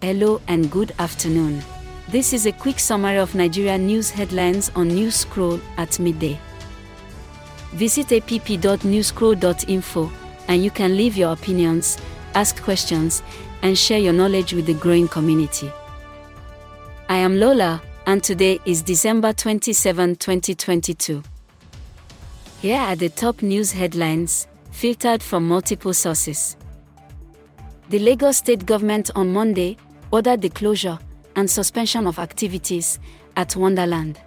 Hello and good afternoon. This is a quick summary of Nigeria news headlines on News Scroll at midday. Visit app.newscroll.info and you can leave your opinions, ask questions, and share your knowledge with the growing community. I am Lola, and today is December 27, 2022. Here are the top news headlines, filtered from multiple sources. The Lagos state government on Monday ordered the closure and suspension of activities at Wonderland.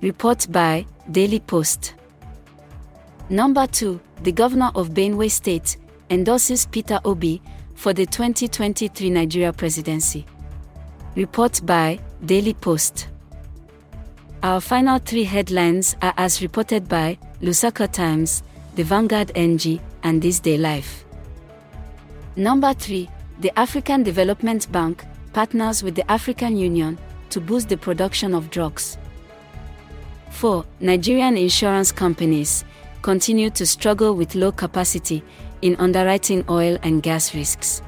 Report by Daily Post. Number 2. The governor of Benue State endorses Peter Obi for the 2023 Nigeria presidency. Report by Daily Post. Our final three headlines are as reported by Lusaka Times, The Vanguard NG, and Thisday Live. Number 3. The African Development Bank partners with the African Union to boost the production of drugs. 4. Nigerian insurance companies continue to struggle with low capacity in underwriting oil and gas risks.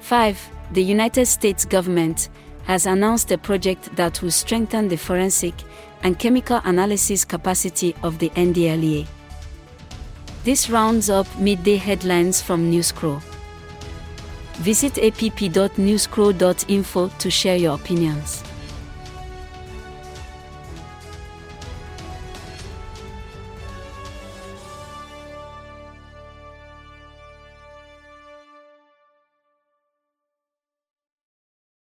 5. The United States government has announced a project that will strengthen the forensic and chemical analysis capacity of the NDLEA. This rounds up midday headlines from Newscroll. Visit app.newscroll.info to share your opinions.